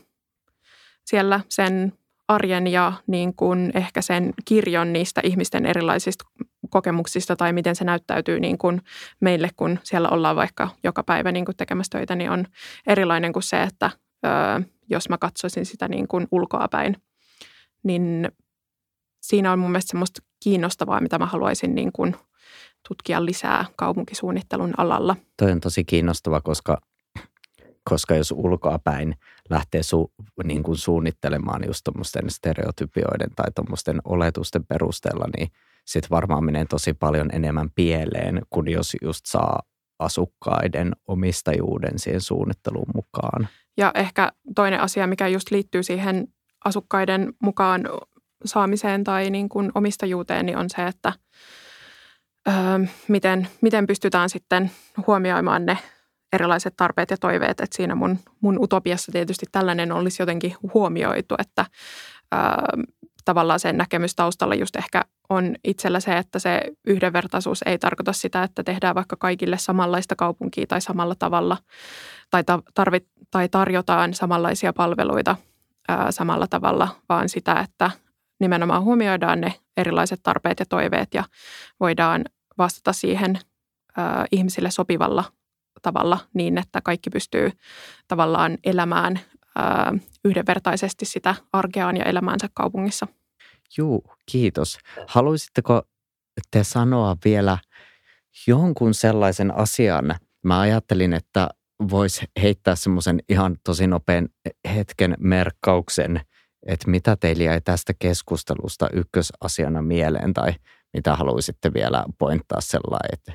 siellä sen arjen ja niin kuin ehkä sen kirjon niistä ihmisten erilaisista kokemuksista tai miten se näyttäytyy niin kuin meille, kun siellä ollaan vaikka joka päivä niin kuin tekemässä töitä, niin on erilainen kuin se, että ö, jos mä katsoisin sitä niin kuin ulkoapäin, niin siinä on mun mielestä semmoista kiinnostavaa, mitä mä haluaisin niin kuin tutkia lisää kaupunkisuunnittelun alalla. Toi on tosi kiinnostava, koska, koska jos ulkoapäin lähtee su, niin kuin suunnittelemaan just tuommoisten stereotypioiden tai tuommoisten oletusten perusteella, niin – sitten varmaan menee tosi paljon enemmän pieleen, kun jos just saa asukkaiden omistajuuden siihen suunnitteluun mukaan. Ja ehkä toinen asia, mikä just liittyy siihen asukkaiden mukaan saamiseen tai niin kuin omistajuuteen, niin on se, että ö, miten, miten pystytään sitten huomioimaan ne erilaiset tarpeet ja toiveet. Että siinä mun, mun utopiassa tietysti tällainen olisi jotenkin huomioitu, että ö, tavallaan sen näkemys taustalla just ehkä on itsellä se, että se yhdenvertaisuus ei tarkoita sitä, että tehdään vaikka kaikille samanlaista kaupunkia tai samalla tavalla tai, tarvit, tai tarjotaan samanlaisia palveluita ää, samalla tavalla, vaan sitä, että nimenomaan huomioidaan ne erilaiset tarpeet ja toiveet ja voidaan vastata siihen ää, ihmisille sopivalla tavalla niin, että kaikki pystyy tavallaan elämään ää, yhdenvertaisesti sitä arkeaan ja elämäänsä kaupungissa. Juu, kiitos. Haluaisitteko te sanoa vielä jonkun sellaisen asian? Mä ajattelin, että voisi heittää semmoisen ihan tosi nopean hetken merkkauksen, että mitä teillä jäi tästä keskustelusta ykkösasiana mieleen tai mitä haluaisitte vielä pointtaa sellainen, että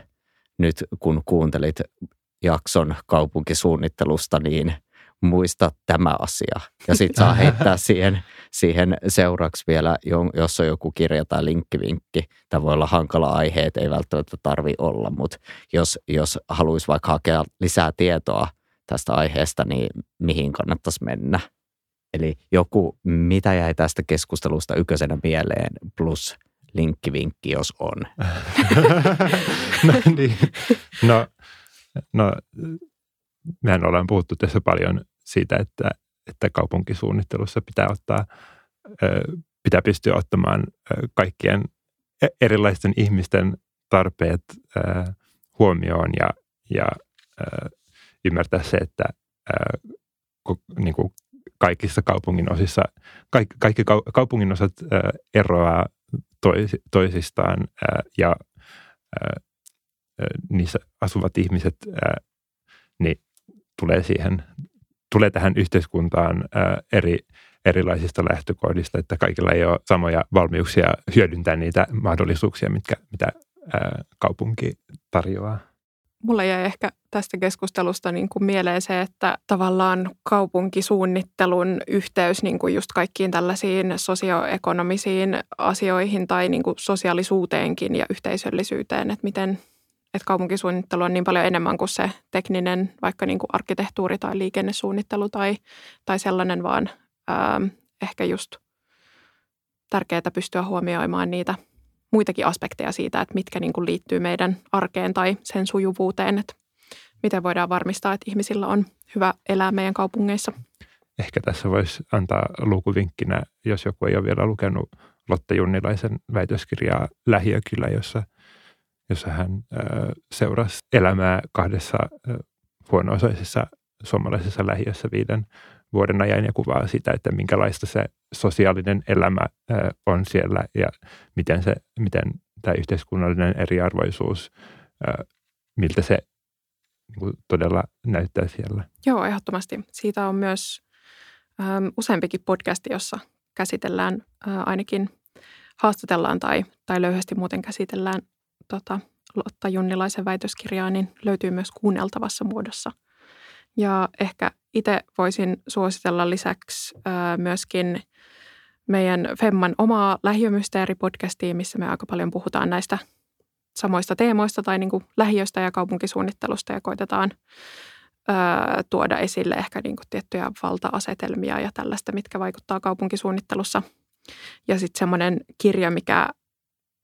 nyt kun kuuntelit jakson kaupunkisuunnittelusta, niin muista tämä asia. Ja sitten saa [laughs] heittää siihen, siihen seuraksi vielä, jos on joku kirja tai linkkivinkki. Tämä voi olla hankala aihe, että ei välttämättä tarvi olla, mutta jos, jos haluaisi vaikka hakea lisää tietoa tästä aiheesta, niin mihin kannattaisi mennä? Eli joku, mitä jäi tästä keskustelusta ykkösenä mieleen, plus linkkivinkki, jos on. [laughs] no, niin. no, no, mehän ollaan puhuttu tässä paljon siitä, että, että kaupunkisuunnittelussa pitää ottaa, pitää pystyä ottamaan kaikkien e-, erilaisten ihmisten tarpeet huomioon ja, ja ymmärtää se, että niin kuin kaikissa kaupungin osissa, kaikki, kaikki kaupungin osat eroaa toisistaan ja niissä asuvat ihmiset niin tulee siihen tulee tähän yhteiskuntaan eri, erilaisista lähtökohdista, että kaikilla ei ole samoja valmiuksia hyödyntää niitä mahdollisuuksia, mitkä, mitä kaupunki tarjoaa. Mulla jäi ehkä tästä keskustelusta niin kuin mieleen se, että tavallaan kaupunkisuunnittelun yhteys niin kuin just kaikkiin tällaisiin sosioekonomisiin asioihin tai niin kuin sosiaalisuuteenkin ja yhteisöllisyyteen, että miten että kaupunkisuunnittelu on niin paljon enemmän kuin se tekninen vaikka niin kuin arkkitehtuuri tai liikennesuunnittelu tai, tai sellainen, vaan ää, ehkä just tärkeää pystyä huomioimaan niitä muitakin aspekteja siitä, että mitkä niin kuin liittyy meidän arkeen tai sen sujuvuuteen, että miten voidaan varmistaa, että ihmisillä on hyvä elää meidän kaupungeissa. Ehkä tässä voisi antaa lukuvinkkinä, jos joku ei ole vielä lukenut Lotte Junnilaisen väitöskirjaa Lähiökylä, jossa – jossa hän seurasi elämää kahdessa huono-osaisessa suomalaisessa lähiössä viiden vuoden ajan ja kuvaa sitä, että minkälaista se sosiaalinen elämä on siellä ja miten, se, miten tämä yhteiskunnallinen eriarvoisuus, miltä se niin todella näyttää siellä. Joo, ehdottomasti. Siitä on myös useampikin podcasti, jossa käsitellään ainakin haastatellaan tai, tai löyhästi muuten käsitellään tota, Lotta Junnilaisen väitöskirjaa, niin löytyy myös kuunneltavassa muodossa. Ja ehkä itse voisin suositella lisäksi ää, myöskin meidän Femman omaa lähiömysteeri-podcastia, missä me aika paljon puhutaan näistä samoista teemoista tai niin kuin lähiöstä ja kaupunkisuunnittelusta ja koitetaan ää, tuoda esille ehkä niin kuin tiettyjä valta-asetelmia ja tällaista, mitkä vaikuttaa kaupunkisuunnittelussa. Ja sitten semmoinen kirja, mikä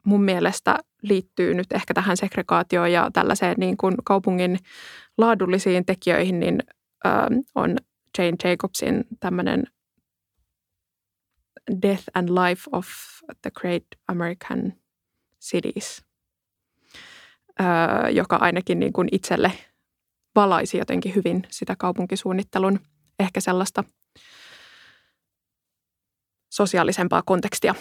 mun mielestä liittyy nyt ehkä tähän segregaatioon ja tällaiseen niin kuin kaupungin laadullisiin tekijöihin, niin äh, on Jane Jacobsin tämmöinen Death and Life of the Great American Cities, äh, joka ainakin niin kuin itselle valaisi jotenkin hyvin sitä kaupunkisuunnittelun ehkä sellaista sosiaalisempaa kontekstia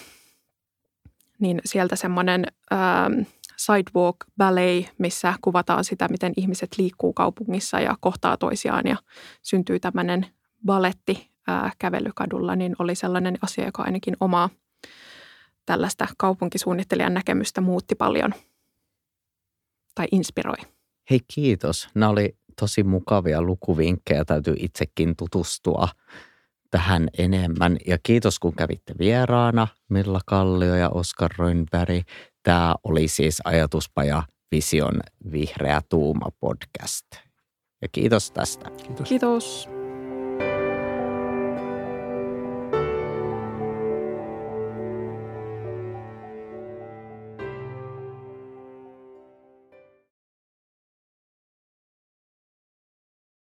niin sieltä semmoinen ähm, sidewalk ballet, missä kuvataan sitä, miten ihmiset liikkuu kaupungissa ja kohtaa toisiaan ja syntyy tämmöinen baletti äh, kävelykadulla, niin oli sellainen asia, joka ainakin omaa tällaista kaupunkisuunnittelijan näkemystä muutti paljon tai inspiroi. Hei kiitos. Nämä oli tosi mukavia lukuvinkkejä. Täytyy itsekin tutustua tähän enemmän. Ja kiitos kun kävitte vieraana, Milla Kallio ja Oskar Rönnberg. Tämä oli siis Ajatuspaja Vision Vihreä Tuuma podcast. Ja kiitos tästä. Kiitos. kiitos.